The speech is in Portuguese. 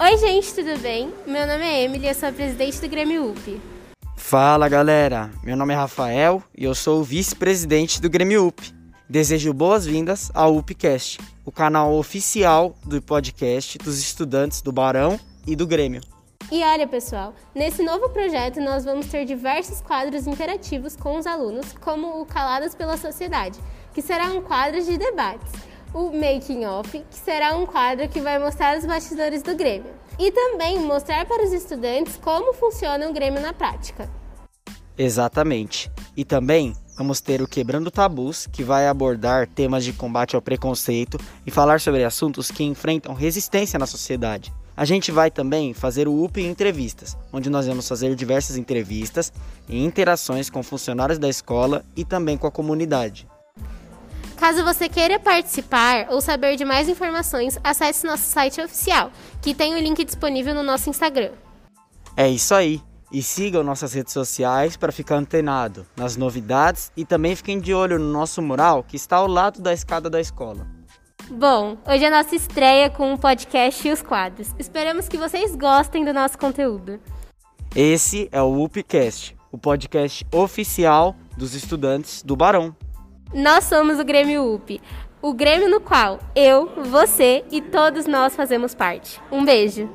Oi, gente, tudo bem? Meu nome é Emily, eu sou a presidente do Grêmio UP. Fala galera, meu nome é Rafael e eu sou o vice-presidente do Grêmio UP. Desejo boas-vindas ao UPcast, o canal oficial do podcast dos estudantes do Barão e do Grêmio. E olha, pessoal, nesse novo projeto nós vamos ter diversos quadros interativos com os alunos, como o Caladas pela Sociedade, que será um quadro de debates o Making Off, que será um quadro que vai mostrar os bastidores do Grêmio. E também mostrar para os estudantes como funciona o Grêmio na prática. Exatamente. E também vamos ter o Quebrando Tabus, que vai abordar temas de combate ao preconceito e falar sobre assuntos que enfrentam resistência na sociedade. A gente vai também fazer o UP Entrevistas, onde nós vamos fazer diversas entrevistas e interações com funcionários da escola e também com a comunidade. Caso você queira participar ou saber de mais informações, acesse nosso site oficial, que tem o link disponível no nosso Instagram. É isso aí. E sigam nossas redes sociais para ficar antenado nas novidades e também fiquem de olho no nosso mural que está ao lado da escada da escola. Bom, hoje é a nossa estreia com o podcast e os quadros. Esperamos que vocês gostem do nosso conteúdo. Esse é o UPcast, o podcast oficial dos estudantes do Barão. Nós somos o Grêmio UP, o Grêmio no qual eu, você e todos nós fazemos parte. Um beijo!